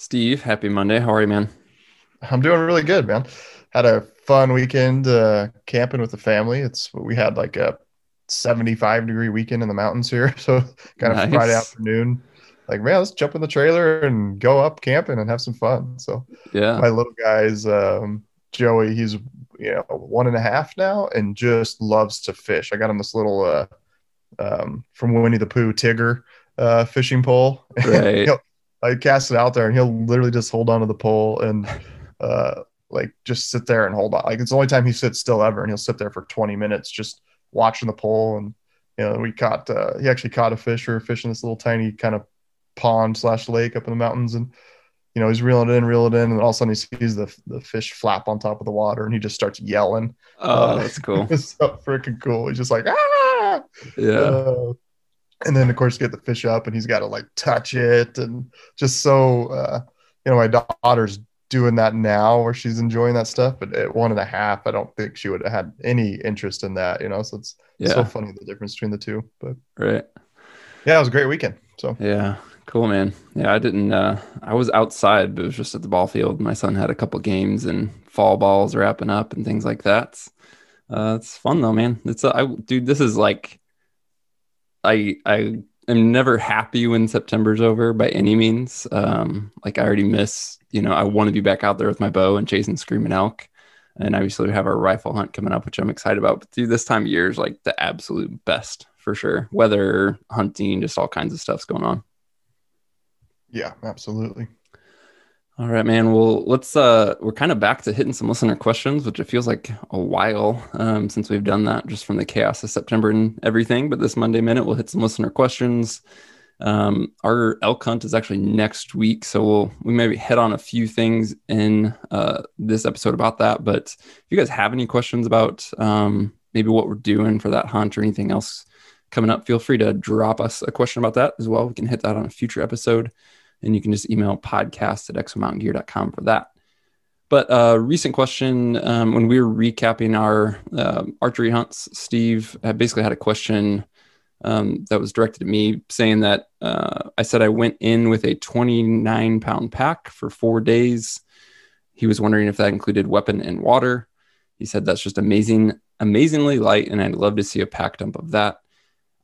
Steve, happy Monday. How are you, man? I'm doing really good, man. Had a fun weekend uh, camping with the family. It's we had like a 75 degree weekend in the mountains here, so kind of nice. Friday afternoon. Like, man, let's jump in the trailer and go up camping and have some fun. So, yeah, my little guy's um, Joey. He's you know one and a half now and just loves to fish. I got him this little uh, um, from Winnie the Pooh Tigger uh, fishing pole. Right. I cast it out there and he'll literally just hold onto the pole and uh, like just sit there and hold on. Like it's the only time he sits still ever, and he'll sit there for 20 minutes just watching the pole. And you know, we caught uh, he actually caught a fish or fish in this little tiny kind of pond slash lake up in the mountains, and you know he's reeling it in, reeling it in, and all of a sudden he sees the the fish flap on top of the water, and he just starts yelling. Oh, uh, that's cool. it's so freaking cool. He's just like ah, yeah. Uh, and then of course get the fish up and he's got to like touch it and just so uh, you know my daughter's doing that now where she's enjoying that stuff but at one and a half i don't think she would have had any interest in that you know? So it's yeah. so funny the difference between the two but right. Yeah it was a great weekend so. Yeah cool man. Yeah i didn't uh i was outside but it was just at the ball field. My son had a couple games and fall balls wrapping up and things like that. Uh it's fun though man. It's uh, I, dude this is like I I am never happy when September's over by any means. Um, like I already miss, you know, I want to be back out there with my bow and chasing screaming elk. And obviously we have our rifle hunt coming up, which I'm excited about. But this time of year is like the absolute best for sure. Weather, hunting, just all kinds of stuff's going on. Yeah, absolutely. All right, man. Well, let's uh we're kind of back to hitting some listener questions, which it feels like a while um since we've done that just from the chaos of September and everything. But this Monday minute we'll hit some listener questions. Um our elk hunt is actually next week, so we'll we maybe hit on a few things in uh this episode about that. But if you guys have any questions about um maybe what we're doing for that hunt or anything else coming up, feel free to drop us a question about that as well. We can hit that on a future episode and you can just email podcast at exomountaingear.com for that. But a uh, recent question um, when we were recapping our uh, archery hunts, Steve had basically had a question um, that was directed at me saying that uh, I said I went in with a 29 pound pack for four days. He was wondering if that included weapon and water. He said that's just amazing, amazingly light, and I'd love to see a pack dump of that.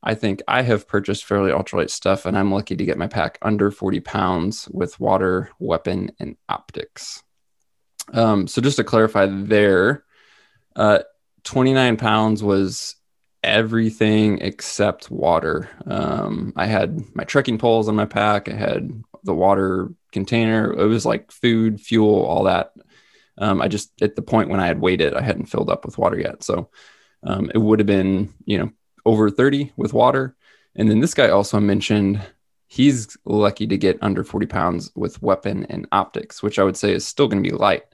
I think I have purchased fairly ultralight stuff, and I'm lucky to get my pack under 40 pounds with water, weapon, and optics. Um, so just to clarify there, uh, 29 pounds was everything except water. Um, I had my trekking poles on my pack. I had the water container. It was like food, fuel, all that. Um, I just at the point when I had weighed it, I hadn't filled up with water yet. So um, it would have been, you know, over 30 with water. And then this guy also mentioned he's lucky to get under 40 pounds with weapon and optics, which I would say is still going to be light.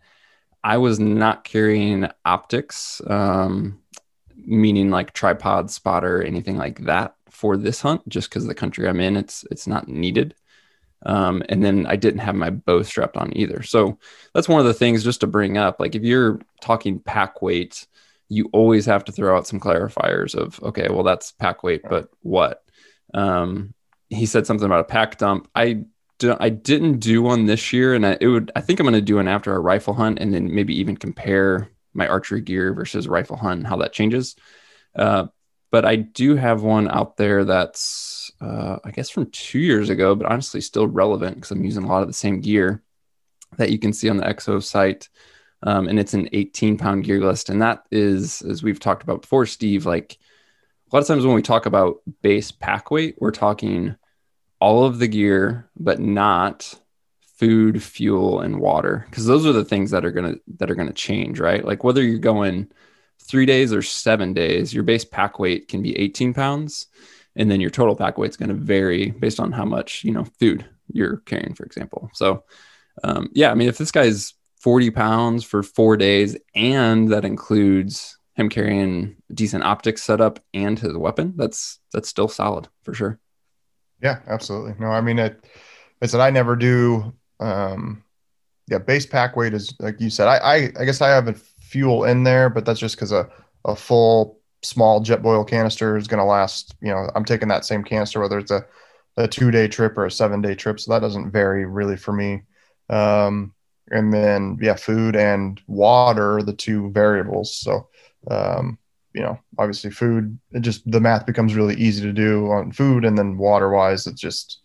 I was not carrying optics, um, meaning like tripod, spotter, anything like that for this hunt, just because the country I'm in, it's it's not needed. Um, and then I didn't have my bow strapped on either. So that's one of the things just to bring up. Like if you're talking pack weight, you always have to throw out some clarifiers of okay well that's pack weight but what? Um, he said something about a pack dump. I do, i didn't do one this year and I, it would i think i'm going to do one after a rifle hunt and then maybe even compare my archery gear versus rifle hunt and how that changes. Uh, but i do have one out there that's uh, i guess from two years ago but honestly still relevant because i'm using a lot of the same gear that you can see on the exo site um, and it's an 18 pound gear list. And that is, as we've talked about before, Steve, like a lot of times when we talk about base pack weight, we're talking all of the gear, but not food, fuel, and water, because those are the things that are gonna that are gonna change, right? Like whether you're going three days or seven days, your base pack weight can be 18 pounds, and then your total pack weight is going to vary based on how much you know food you're carrying, for example. So, um, yeah, I mean, if this guy's 40 pounds for four days, and that includes him carrying decent optics setup and his weapon. That's that's still solid for sure. Yeah, absolutely. No, I mean it. I said I never do. Um, yeah, base pack weight is like you said. I I, I guess I have a fuel in there, but that's just because a a full small Jetboil canister is going to last. You know, I'm taking that same canister whether it's a a two day trip or a seven day trip, so that doesn't vary really for me. Um, and then yeah, food and water the two variables. So um, you know, obviously food, it just the math becomes really easy to do on food, and then water wise, it's just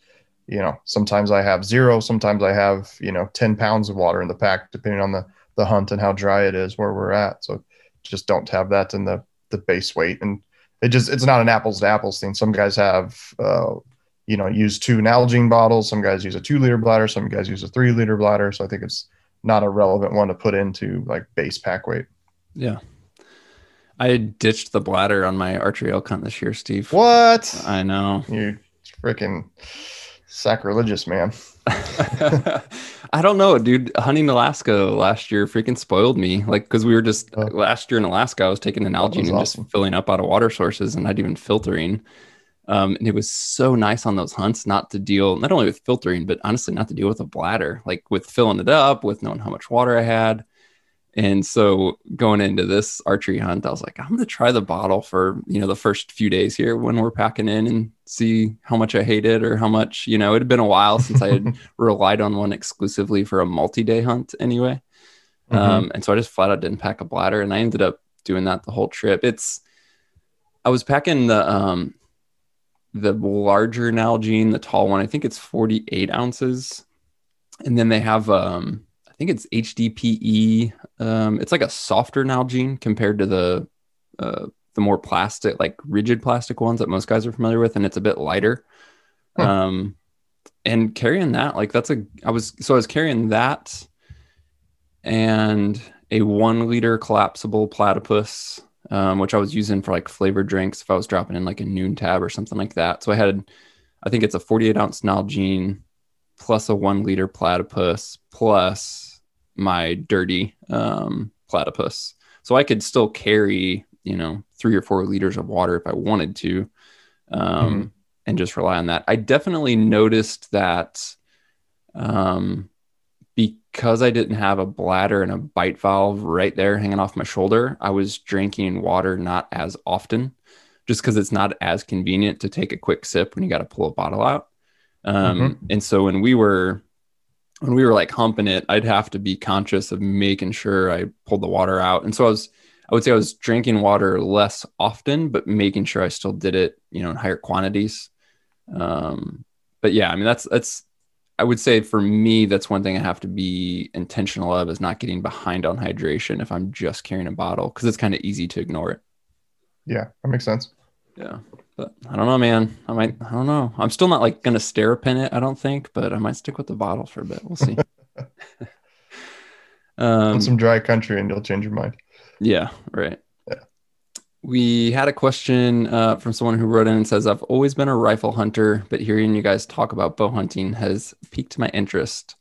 you know, sometimes I have zero, sometimes I have you know ten pounds of water in the pack, depending on the the hunt and how dry it is where we're at. So just don't have that in the the base weight, and it just it's not an apples to apples thing. Some guys have uh, you know use two Nalgene bottles, some guys use a two liter bladder, some guys use a three liter bladder. So I think it's not a relevant one to put into like base pack weight. Yeah. I ditched the bladder on my archery elk hunt this year, Steve. What? I know. You freaking sacrilegious, man. I don't know, dude. Hunting Alaska last year freaking spoiled me. Like, because we were just oh. last year in Alaska, I was taking an Nalgene and awesome. just filling up out of water sources and not even filtering. Um, and it was so nice on those hunts not to deal not only with filtering, but honestly, not to deal with a bladder, like with filling it up, with knowing how much water I had. And so going into this archery hunt, I was like, I'm going to try the bottle for, you know, the first few days here when we're packing in and see how much I hate it or how much, you know, it had been a while since I had relied on one exclusively for a multi day hunt anyway. Mm-hmm. Um, and so I just flat out didn't pack a bladder and I ended up doing that the whole trip. It's, I was packing the, um, the larger Nalgene, the tall one. I think it's 48 ounces. And then they have, um, I think it's HDPE. Um, it's like a softer Nalgene compared to the uh, the more plastic, like rigid plastic ones that most guys are familiar with, and it's a bit lighter. Um, and carrying that, like that's a, I was so I was carrying that, and a one liter collapsible platypus, um, which I was using for like flavored drinks if I was dropping in like a Nuun tab or something like that. So I had, I think it's a 48 ounce Nalgene plus a one liter platypus plus my dirty um, platypus. So I could still carry, you know, three or four liters of water if I wanted to, um, mm-hmm. and just rely on that. I definitely noticed that um, because I didn't have a bladder and a bite valve right there hanging off my shoulder, I was drinking water not as often just because it's not as convenient to take a quick sip when you got to pull a bottle out. Um, mm-hmm. And so when we were when we were like humping it, I'd have to be conscious of making sure I pulled the water out. And so I was, I would say I was drinking water less often, but making sure I still did it, you know, in higher quantities. Um, but yeah, I mean, that's, that's, I would say for me, that's one thing I have to be intentional of is not getting behind on hydration if I'm just carrying a bottle because it's kind of easy to ignore it. Yeah, that makes sense. Yeah. But I don't know, man. I might. I don't know. I'm still not like gonna stare pin it. I don't think, but I might stick with the bottle for a bit. We'll see. um, some dry country, and you'll change your mind. Yeah. Right. We had a question uh, from someone who wrote in and says, "I've always been a rifle hunter, but hearing you guys talk about bow hunting has piqued my interest.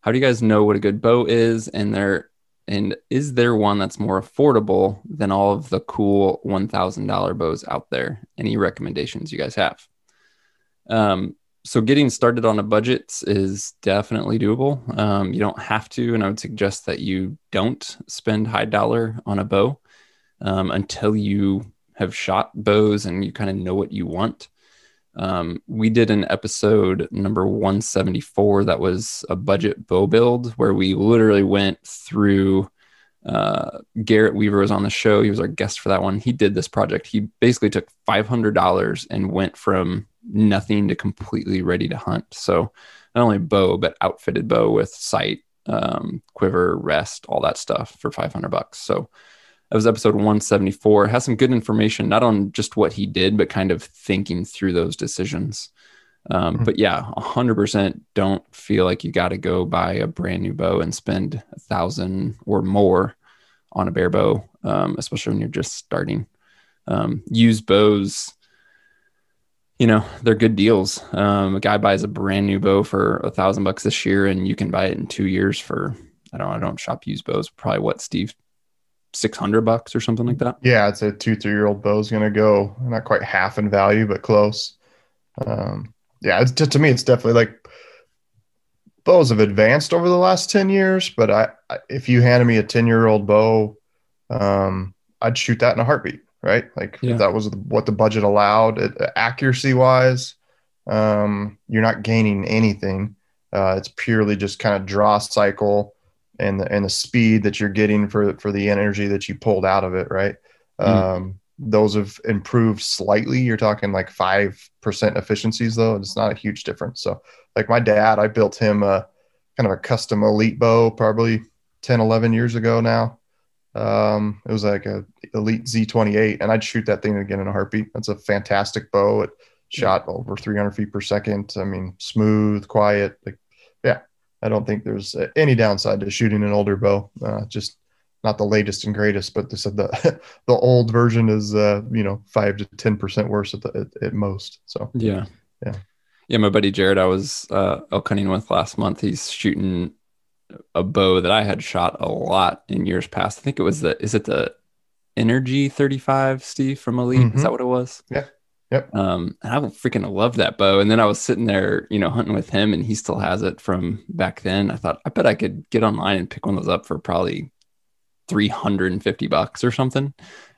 How do you guys know what a good bow is, and there and is there one that's more affordable than all of the cool $1,000 bows out there? Any recommendations you guys have? Um, so getting started on a budget is definitely doable. Um, you don't have to, and I would suggest that you don't spend high dollar on a bow um, until you have shot bows and you kind of know what you want. Um, we did an episode number 174 that was a budget bow build where we literally went through. Uh, Garrett Weaver was on the show. He was our guest for that one. He did this project. He basically took $500 and went from nothing to completely ready to hunt. So not only bow, but outfitted bow with sight, um, quiver, rest, all that stuff for 500 bucks. So that was episode 174. It has some good information, not on just what he did, but kind of thinking through those decisions. Um, mm-hmm. But yeah, 100% don't feel like you got to go buy a brand new bow and spend a thousand or more on a bare bow, um, especially when you're just starting. Um, used bows, you know, they're good deals. Um, a guy buys a brand new bow for a thousand bucks this year, and you can buy it in two years for I don't I don't shop used bows. Probably what Steve 600 bucks or something like that. Yeah, it's a two, three year old bow is going to go not quite half in value, but close. Um, yeah, it's, to, to me, it's definitely like bows have advanced over the last 10 years, but I, I if you handed me a 10 year old bow, um, I'd shoot that in a heartbeat, right? Like yeah. if that was what the budget allowed, it, accuracy wise, um, you're not gaining anything. Uh, it's purely just kind of draw cycle and the, and the speed that you're getting for for the energy that you pulled out of it, right? Mm. Um, those have improved slightly. You're talking like five percent efficiencies, though. It's not a huge difference. So, like my dad, I built him a kind of a custom elite bow probably 10, 11 years ago now. Um, it was like a elite Z28, and I'd shoot that thing again in a heartbeat. That's a fantastic bow. It shot over 300 feet per second. I mean, smooth, quiet. Like, I don't think there's any downside to shooting an older bow. Uh, just not the latest and greatest, but they said the the old version is uh, you know five to ten percent worse at, the, at, at most. So yeah, yeah, yeah. My buddy Jared, I was uh, elk hunting with last month. He's shooting a bow that I had shot a lot in years past. I think it was the is it the Energy 35, Steve from Elite? Mm-hmm. Is that what it was? Yeah. Yep. Um, and I freaking love that bow. And then I was sitting there, you know, hunting with him, and he still has it from back then. I thought, I bet I could get online and pick one of those up for probably 350 bucks or something.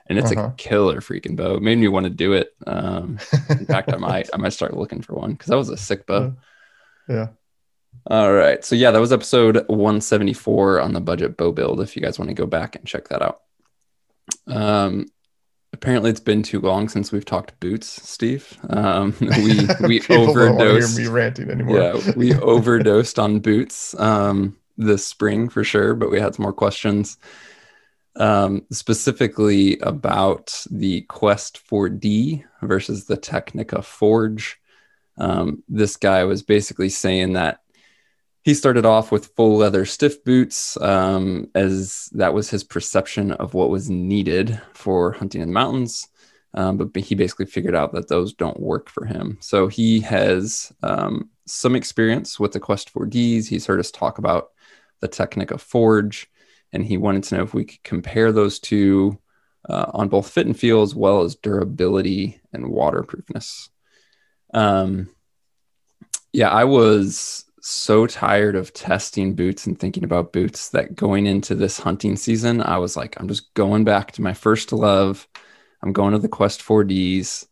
And it's uh-huh. a killer freaking bow. It made me want to do it. Um, in fact, I might, I might start looking for one because that was a sick bow. Yeah. All right. So yeah, that was episode 174 on the budget bow build. If you guys want to go back and check that out. Um, apparently it's been too long since we've talked boots, Steve. Um, we we overdosed. hear me ranting anymore. Yeah, we overdosed on boots um, this spring for sure, but we had some more questions. Um, specifically about the Quest 4D versus the Tecnica Forge. Um, this guy was basically saying that he started off with full leather stiff boots um, as that was his perception of what was needed for hunting in the mountains. Um, but he basically figured out that those don't work for him. So he has um, some experience with the quest 4ds he's heard us talk about the tecnica forge and he wanted to know if we could compare those two uh, on both fit and feel as well as durability and waterproofness. Um, yeah i was so tired of testing boots and thinking about boots that going into this hunting season, I was like, I'm just going back to my first love. I'm going to the Quest 4Ds.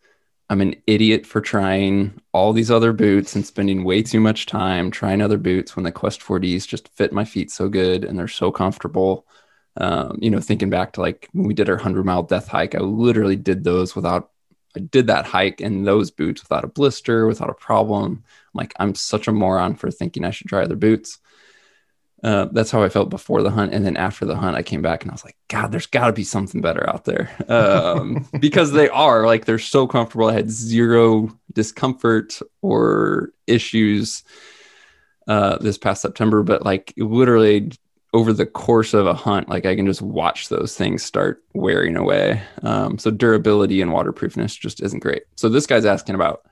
I'm an idiot for trying all these other boots and spending way too much time trying other boots when the Quest 4Ds just fit my feet so good and they're so comfortable. Um, you know, thinking back to like when we did our 100 mile death hike, I literally did those without, I did that hike in those boots without a blister, without a problem like, I'm such a moron for thinking I should try other boots. Uh, that's how I felt before the hunt. And then after the hunt, I came back and I was like, God, there's got to be something better out there. Um, because they are like, they're so comfortable. I had zero discomfort or issues uh, this past September, but like literally over the course of a hunt, like I can just watch those things start wearing away. Um, so durability and waterproofness just isn't great. So this guy's asking about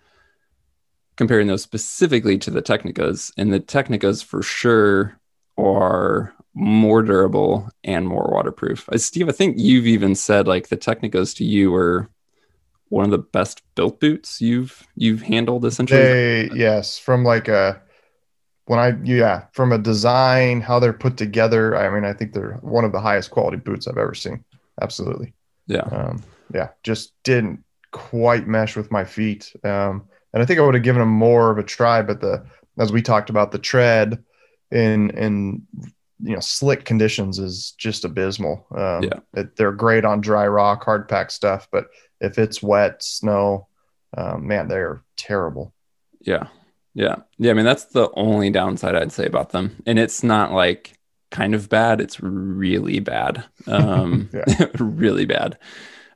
comparing those specifically to the Tecnicas, and the Tecnicas for sure are more durable and more waterproof. Uh, Steve, I think you've even said like the Tecnicas to you are one of the best built boots you've you've handled essentially. They, yes, from like a when I yeah, from a design, how they're put together. I mean, I think they're one of the highest quality boots I've ever seen. Absolutely. Yeah. Um, yeah, just didn't quite mesh with my feet. Um, and I think I would have given them more of a try. But the as we talked about, the tread in in you know slick conditions is just abysmal. Um, yeah, it, they're great on dry rock, hard pack stuff, but if it's wet, snow, um, man, they're terrible. Yeah, yeah, yeah. I mean, that's the only downside I'd say about them, and it's not like kind of bad; it's really bad, um, really bad.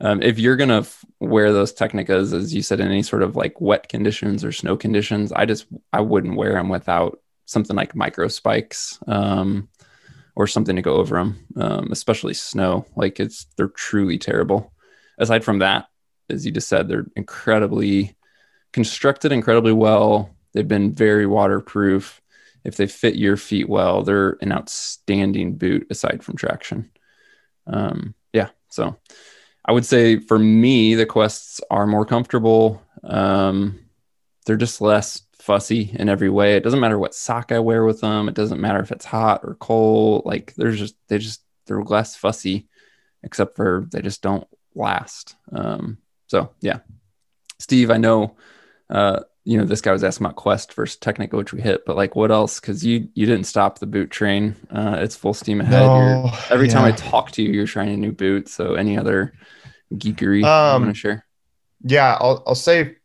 Um, if you're gonna f- wear those Tecnicas, as you said, in any sort of like wet conditions or snow conditions, I just I wouldn't wear them without something like micro spikes um, or something to go over them, um, especially snow. Like it's they're truly terrible. Aside from that, as you just said, they're incredibly constructed incredibly well. They've been very waterproof. If they fit your feet well, they're an outstanding boot aside from traction. Um, yeah, so I would say for me, the quests are more comfortable. Um, they're just less fussy in every way. It doesn't matter what sock I wear with them. It doesn't matter if it's hot or cold. Like there's just they just they're less fussy, except for they just don't last. Um, so yeah, Steve, I know uh, you know, this guy was asking about Quest versus Tecnica, which we hit, but like what else? Because you you didn't stop the boot train. Uh, it's full steam ahead. No, every yeah. time I talk to you, you're trying a new boot. So any other geekery um, you want to share? Yeah, I'll I'll say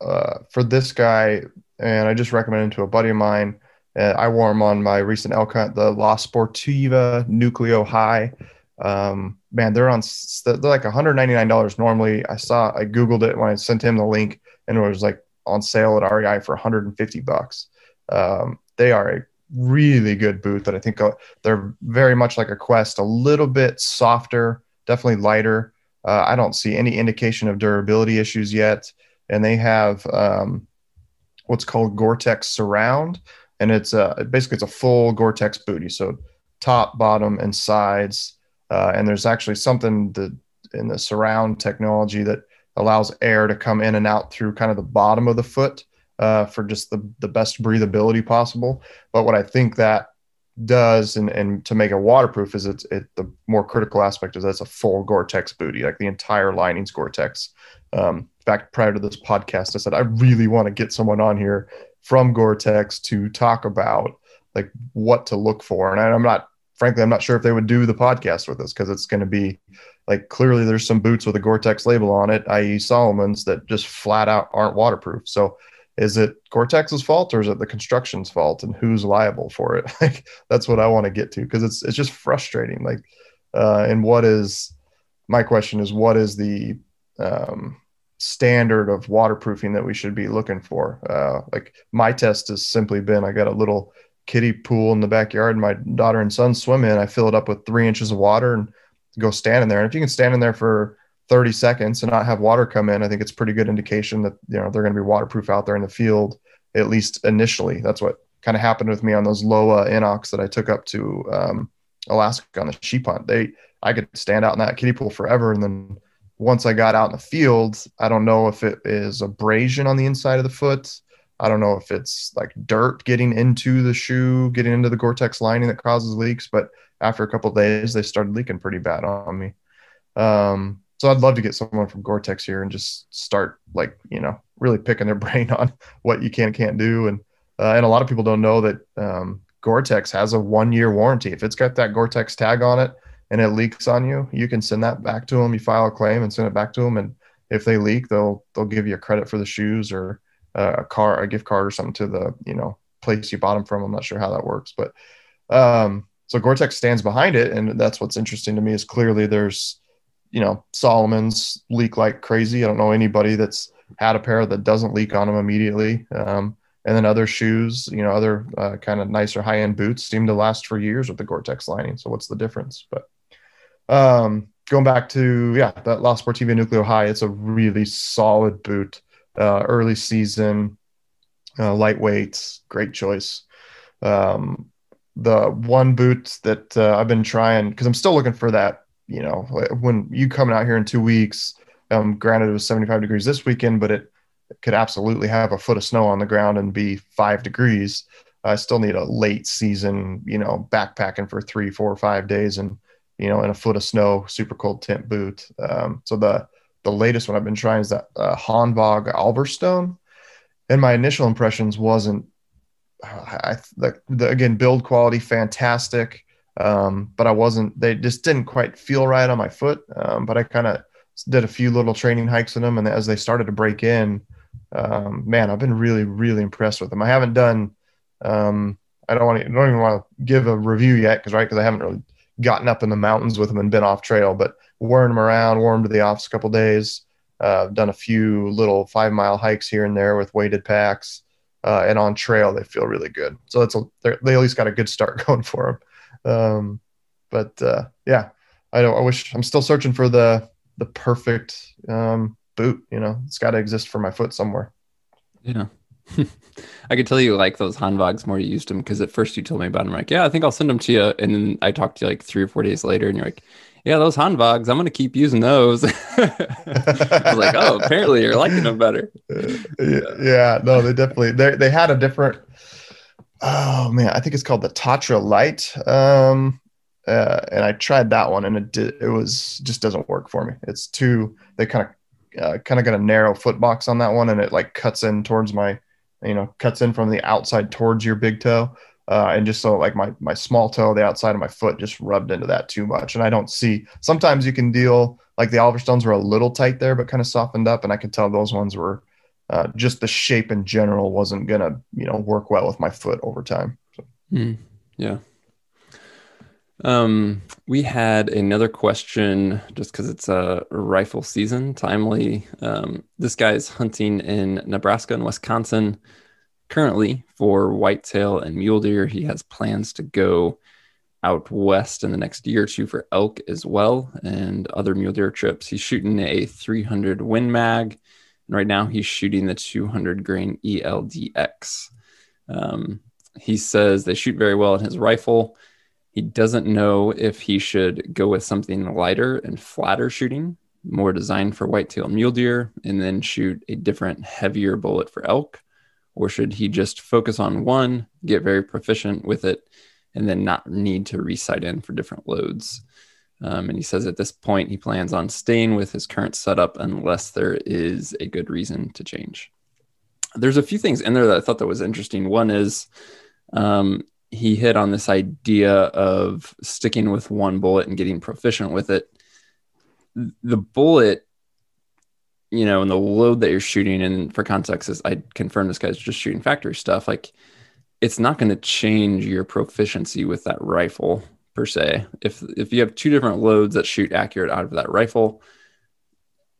uh, for this guy, and I just recommended to a buddy of mine. Uh, I wore them on my recent elk hunt, the La Sportiva Nucleo High. Um, man, they're on they're like $199 normally. I saw I googled it when I sent him the link, and it was like on sale at REI for 150 bucks. Um, they are a really good boot that I think uh, they're very much like a Quest, a little bit softer, definitely lighter. Uh, I don't see any indication of durability issues yet, and they have um, what's called Gore-Tex Surround, and it's a, basically it's a full Gore-Tex booty, so top, bottom, and sides. Uh, and there's actually something that in the surround technology that allows air to come in and out through kind of the bottom of the foot uh, for just the, the best breathability possible. But what I think that does and, and to make it waterproof is it's it, the more critical aspect is that's a full Gore-Tex booty, like the entire lining's Gore-Tex. Um, in fact, prior to this podcast, I said I really want to get someone on here from Gore-Tex to talk about like what to look for. And I, I'm not, frankly, I'm not sure if they would do the podcast with us because it's going to be like clearly there's some boots with a Gore-Tex label on it, i.e. Salomon's that just flat out aren't waterproof. So is it Gore-Tex's fault or is it the construction's fault and who's liable for it? like that's what I want to get to because it's it's just frustrating. Like uh, and what is my question is what is the um, standard of waterproofing that we should be looking for? Uh, like my test has simply been I got a little kiddie pool in the backyard. My daughter and son swim in. I fill it up with three inches of water and go stand in there. And if you can stand in there for 30 seconds and not have water come in, I think it's pretty good indication that you know they're going to be waterproof out there in the field, at least initially. That's what kind of happened with me on those Lowa Inox that I took up to um, Alaska on the sheep hunt. They I could stand out in that kiddie pool forever, and then once I got out in the field, I don't know if it is abrasion on the inside of the foot. I don't know if it's like dirt getting into the shoe, getting into the Gore-Tex lining that causes leaks, but after a couple days, they started leaking pretty bad on me. Um, so I'd love to get someone from Gore-Tex here and just start like, you know, really picking their brain on what you can and can't do. And, uh, and a lot of people don't know that um, Gore-Tex has a one year warranty. If it's got that Gore-Tex tag on it and it leaks on you, you can send that back to them. You file a claim and send it back to them. And if they leak, they'll, they'll give you a credit for the shoes or a car, a gift card or something to the, you know, place you bought them from. I'm not sure how that works, but um, so Gore-Tex stands behind it, and that's what's interesting to me is clearly there's, you know, Salomon's leak like crazy. I don't know anybody that's had a pair that doesn't leak on them immediately. Um, and then other shoes, you know, other uh, kind of nicer high end boots seem to last for years with the Gore-Tex lining. So what's the difference? But um, going back to yeah, that La Sportiva Nucleo High, it's a really solid boot. Uh, early season, uh, lightweight, great choice. Um, the one boot that uh, I've been trying because I'm still looking for that. You know, when you coming out here in two weeks, um, granted it was 75 degrees this weekend, but it, it could absolutely have a foot of snow on the ground and be five degrees. I still need a late season, you know, backpacking for three, four, five days, and you know, in a foot of snow, super cold tent boot. Um, so the the latest one I've been trying is that uh, Hanwag Alverstone, and my initial impressions wasn't I the, the, again build quality fantastic, um, but I wasn't. They just didn't quite feel right on my foot. Um, but I kind of did a few little training hikes in them, and as they started to break in, um, man, I've been really really impressed with them. I haven't done. Um, I don't want to. Don't even want to give a review yet, because right, because I haven't really gotten up in the mountains with them and been off trail, but wearing them around, wore them to the office a couple days. Uh, done a few little five mile hikes here and there with weighted packs uh, and on trail they feel really good. So that's a they at least got a good start going for them. Um, but uh, yeah, I don't. I wish I'm still searching for the the perfect um, boot. You know, it's got to exist for my foot somewhere. Yeah. I could tell you like those Hanwags more you used them because at first you told me about them. I'm like, yeah, I think I'll send them to you. And then I talked to you like three or four days later, and you're like, yeah, those Hanwags, I'm gonna keep using those. I was like, oh, apparently you're liking them better. Yeah, yeah no, they definitely they they had a different. Oh man, I think it's called the Tatra Light. Um, uh, and I tried that one, and it did, it was just doesn't work for me. It's too they kind of uh, kind of got a narrow foot box on that one, and it like cuts in towards my, you know, cuts in from the outside towards your big toe. Uh, and just so like my my small toe, the outside of my foot just rubbed into that too much. And I don't see. Sometimes you can deal like the Alverstones were a little tight there, but kind of softened up, and I could tell those ones were uh, just the shape in general wasn't gonna you know work well with my foot over time. So. Mm, yeah. Um, we had another question just because it's a rifle season, timely. Um, this guy's hunting in Nebraska and Wisconsin currently for whitetail and mule deer. He has plans to go out west in the next year or two for elk as well and other mule deer trips. He's shooting a 300 Win Mag, and right now he's shooting the 200 grain ELDX. Um, he says they shoot very well in his rifle he doesn't know if he should go with something lighter and flatter shooting, more designed for whitetail mule deer, and then shoot a different, heavier bullet for elk. Or should he just focus on one, get very proficient with it, and then not need to resight in for different loads? Um, and he says at this point, he plans on staying with his current setup unless there is a good reason to change. There's a few things in there that I thought that was interesting. One is um, he hit on this idea of sticking with one bullet and getting proficient with it. The bullet, you know, and the load that you're shooting, and for context, is I confirm this guy's just shooting factory stuff. Like, it's not going to change your proficiency with that rifle per se. If if you have two different loads that shoot accurate out of that rifle,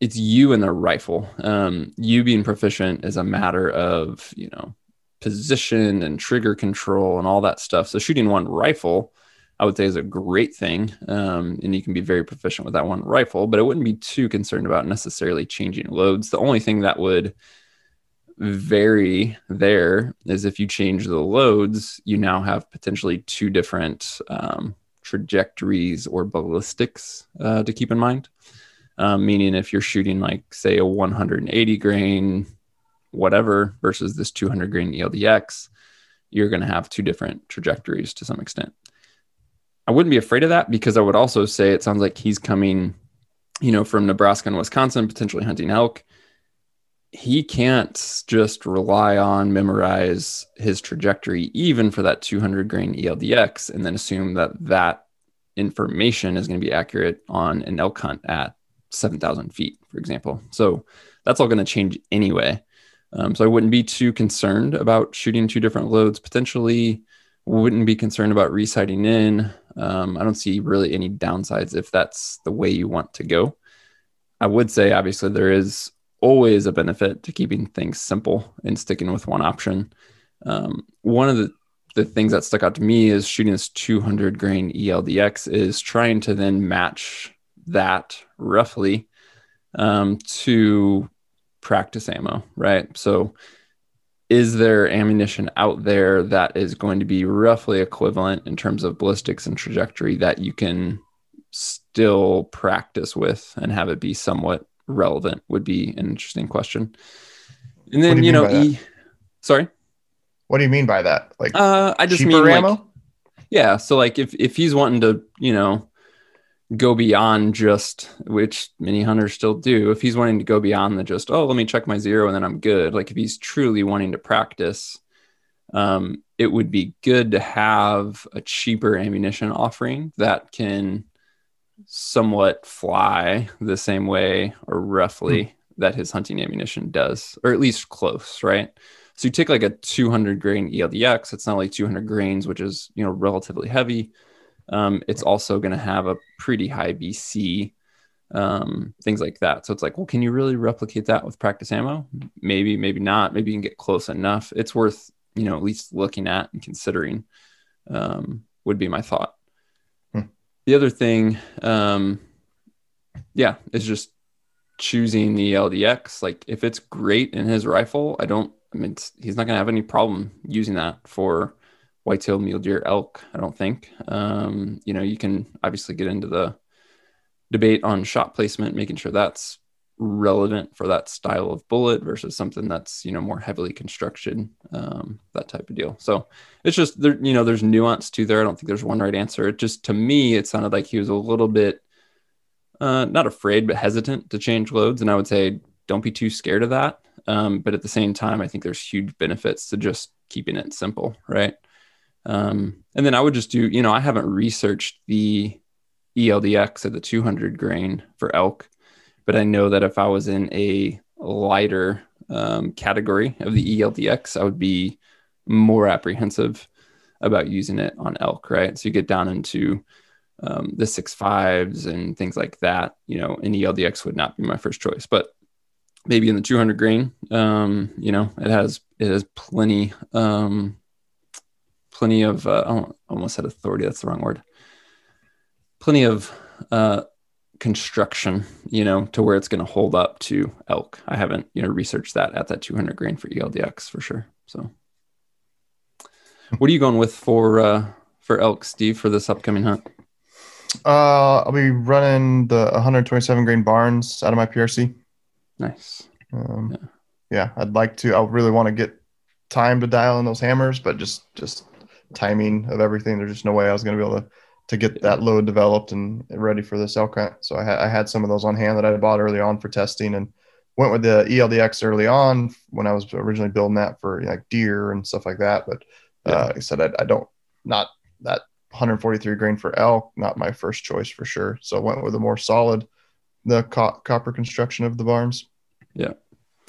it's you and the rifle. Um, you being proficient is a matter of you know position and trigger control and all that stuff. So shooting one rifle, I would say is a great thing. Um, and you can be very proficient with that one rifle, but I wouldn't be too concerned about necessarily changing loads. The only thing that would vary there is if you change the loads, you now have potentially two different um, trajectories or ballistics uh, to keep in mind. Um, meaning, if you're shooting like, say, a 180 grain whatever versus this 200 grain ELDX, you're going to have two different trajectories to some extent. I wouldn't be afraid of that because I would also say it sounds like he's coming, you know, from Nebraska and Wisconsin, potentially hunting elk. He can't just rely on memorize his trajectory, even for that 200 grain ELDX, and then assume that that information is going to be accurate on an elk hunt at 7,000 feet, for example. So that's all going to change anyway. Um, so I wouldn't be too concerned about shooting two different loads. Potentially, wouldn't be concerned about resighting in. Um, I don't see really any downsides if that's the way you want to go. I would say, obviously, there is always a benefit to keeping things simple and sticking with one option. Um, one of the, the things that stuck out to me is shooting this 200 grain ELDX is trying to then match that roughly um, to practice ammo, right? So, is there ammunition out there that is going to be roughly equivalent in terms of ballistics and trajectory that you can still practice with and have it be somewhat relevant? Would be an interesting question. And then, you, you know, e- sorry. What do you mean by that? Like, uh, I just mean ammo? like, yeah. So, like, if if he's wanting to, you know, go beyond just which many hunters still do if he's wanting to go beyond the just oh let me check my zero and then i'm good like if he's truly wanting to practice um, it would be good to have a cheaper ammunition offering that can somewhat fly the same way or roughly mm. that his hunting ammunition does or at least close right so you take like a 200 grain eldx it's not like 200 grains which is you know relatively heavy um, it's also going to have a pretty high BC, um, things like that. So it's like, well, can you really replicate that with practice ammo? Maybe, maybe not. Maybe you can get close enough. It's worth, you know, at least looking at and considering, um, would be my thought. Hmm. The other thing, um, yeah, is just choosing the LDX. Like if it's great in his rifle, I don't, I mean, he's not going to have any problem using that for whitetail mule deer elk i don't think. Um, you know you can obviously get into the debate on shot placement making sure that's relevant for that style of bullet versus something that's you know more heavily constructed um, that type of deal. So it's just there you know there's nuance to there. I don't think there's one right answer. It just to me it sounded like he was a little bit uh, not afraid but hesitant to change loads. And i would say don't be too scared of that. Um, but at the same time, I think there's huge benefits to just keeping it simple, right? Um, and then I would just do, you know, I haven't researched the ELDX at the 200 grain for elk, but I know that if I was in a lighter um, category of the ELDX, I would be more apprehensive about using it on elk, right? So you get down into um, the six fives and things like that. You know, an ELDX would not be my first choice, but maybe in the 200 grain, um, you know, it has it has plenty um, plenty of uh, I almost said authority. That's the wrong word. Plenty of uh, construction, you know, to where it's going to hold up to elk. I haven't, you know, researched that at that 200 grain for ELDX for sure. So, what are you going with for uh, for elk, Steve, for this upcoming hunt? Uh, I'll be running the 127 grain Barnes out of my PRC. Nice. Um, yeah. yeah, I'd like to. I really want to get time to dial in those hammers, but just just timing of everything. There's just no way I was going to be able to to get that load developed and ready for this elk. So I had I had some of those on hand that I bought early on for testing and went with the ELDX early on when I was originally building that for like deer and stuff like that. But uh, like I said, I, I don't not that 143 grain for elk, not my first choice for sure. So I went with a more solid, the co- copper construction of the Barnes. Yeah,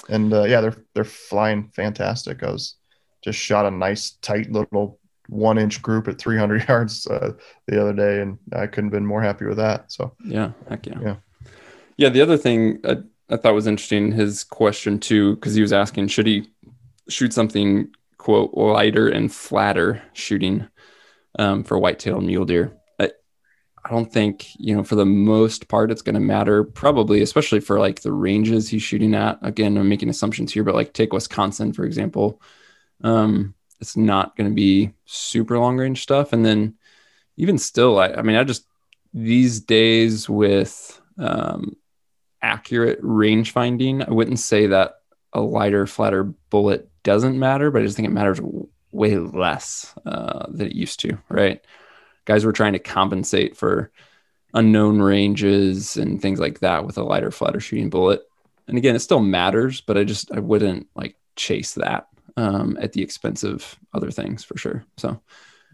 and uh, yeah, they're they're flying fantastic. I was just shot a nice tight little one inch group at 300 yards uh, the other day, and I couldn't have been more happy with that. So yeah, heck yeah, yeah, yeah. The other thing I, I thought was interesting his question too, because he was asking should he shoot something quote lighter and flatter shooting um, for whitetail mule deer. I, I don't think you know for the most part it's going to matter. Probably, especially for like the ranges he's shooting at. Again, I'm making assumptions here, but like take Wisconsin for example. Um, it's not going to be super long range stuff. And then even still, I, I mean, I just these days with um, accurate range finding, I wouldn't say that a lighter, flatter bullet doesn't matter, but I just think it matters way less uh, than it used to, right? Guys were trying to compensate for unknown ranges and things like that with a lighter, flatter shooting bullet. And again, it still matters, but I just I wouldn't like chase that um, at the expense of other things for sure. So,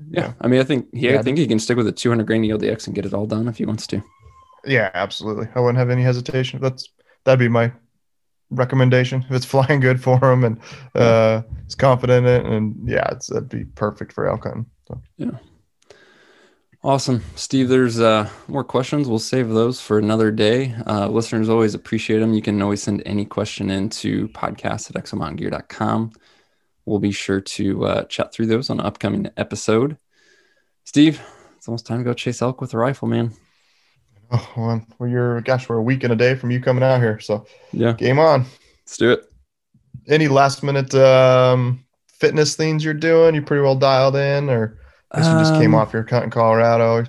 yeah, yeah. I mean, I think he, yeah, I think he can stick with a 200 grain ELDX and get it all done if he wants to. Yeah, absolutely. I wouldn't have any hesitation. That's that'd be my recommendation if it's flying good for him and uh, he's confident in it. And yeah, it's that'd be perfect for elk hunting. So. Yeah. Awesome. Steve, there's uh, more questions. We'll save those for another day. Uh, listeners always appreciate them. You can always send any question in to podcast at exomountaingear.com we'll be sure to uh, chat through those on an upcoming episode. Steve, it's almost time to go chase elk with a rifle, man. Oh, well, we're gosh, we're a week and a day from you coming out here, so yeah, game on. Let's do it. Any last minute um, fitness things you're doing? You pretty well dialed in, or I guess you just came um, off your cut in Colorado.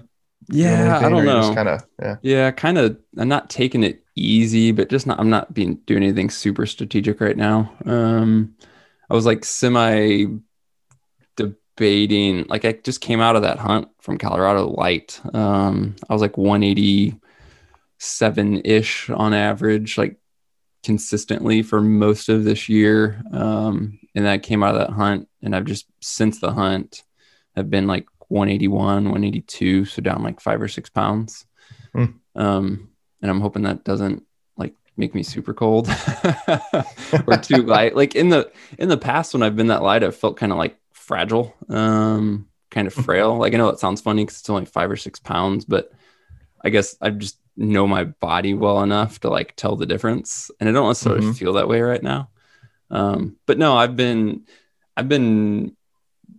Yeah, I don't know. Kind of, yeah, yeah, kind of. I'm not taking it easy, but just not. I'm not being doing anything super strategic right now. Um, I was like semi debating. Like I just came out of that hunt from Colorado light. Um, I was like 187 ish on average, like consistently for most of this year. Um, and I came out of that hunt, and I've just since the hunt have been like 181, 182, so down like five or six pounds. Mm. Um, and I'm hoping that doesn't make me super cold or too light. Like in the in the past when I've been that light, I've felt kind of like fragile, um, kind of mm-hmm. frail. Like I know it sounds funny because it's only five or six pounds, but I guess I just know my body well enough to like tell the difference. And I don't necessarily mm-hmm. feel that way right now. Um, but no, I've been I've been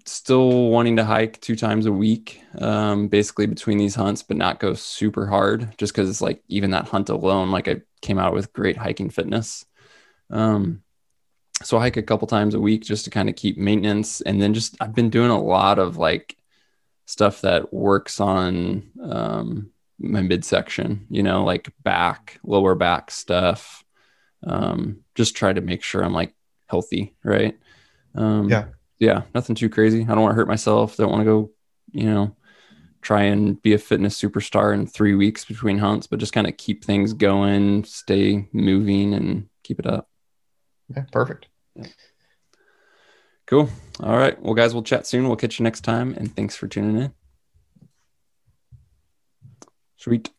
still wanting to hike two times a week, um, basically between these hunts, but not go super hard just because it's like even that hunt alone, like I came out with great hiking fitness. Um, so I hike a couple times a week just to kind of keep maintenance. And then just I've been doing a lot of like stuff that works on um, my midsection, you know, like back, lower back stuff. Um, just try to make sure I'm like healthy, right? Um, yeah yeah, nothing too crazy. I don't want to hurt myself. Don't want to go, you know, try and be a fitness superstar in three weeks between hunts, but just kind of keep things going, stay moving, and keep it up. Yeah, perfect. Yeah. Cool. All right. Well, guys, we'll chat soon. We'll catch you next time. And thanks for tuning in. Sweet.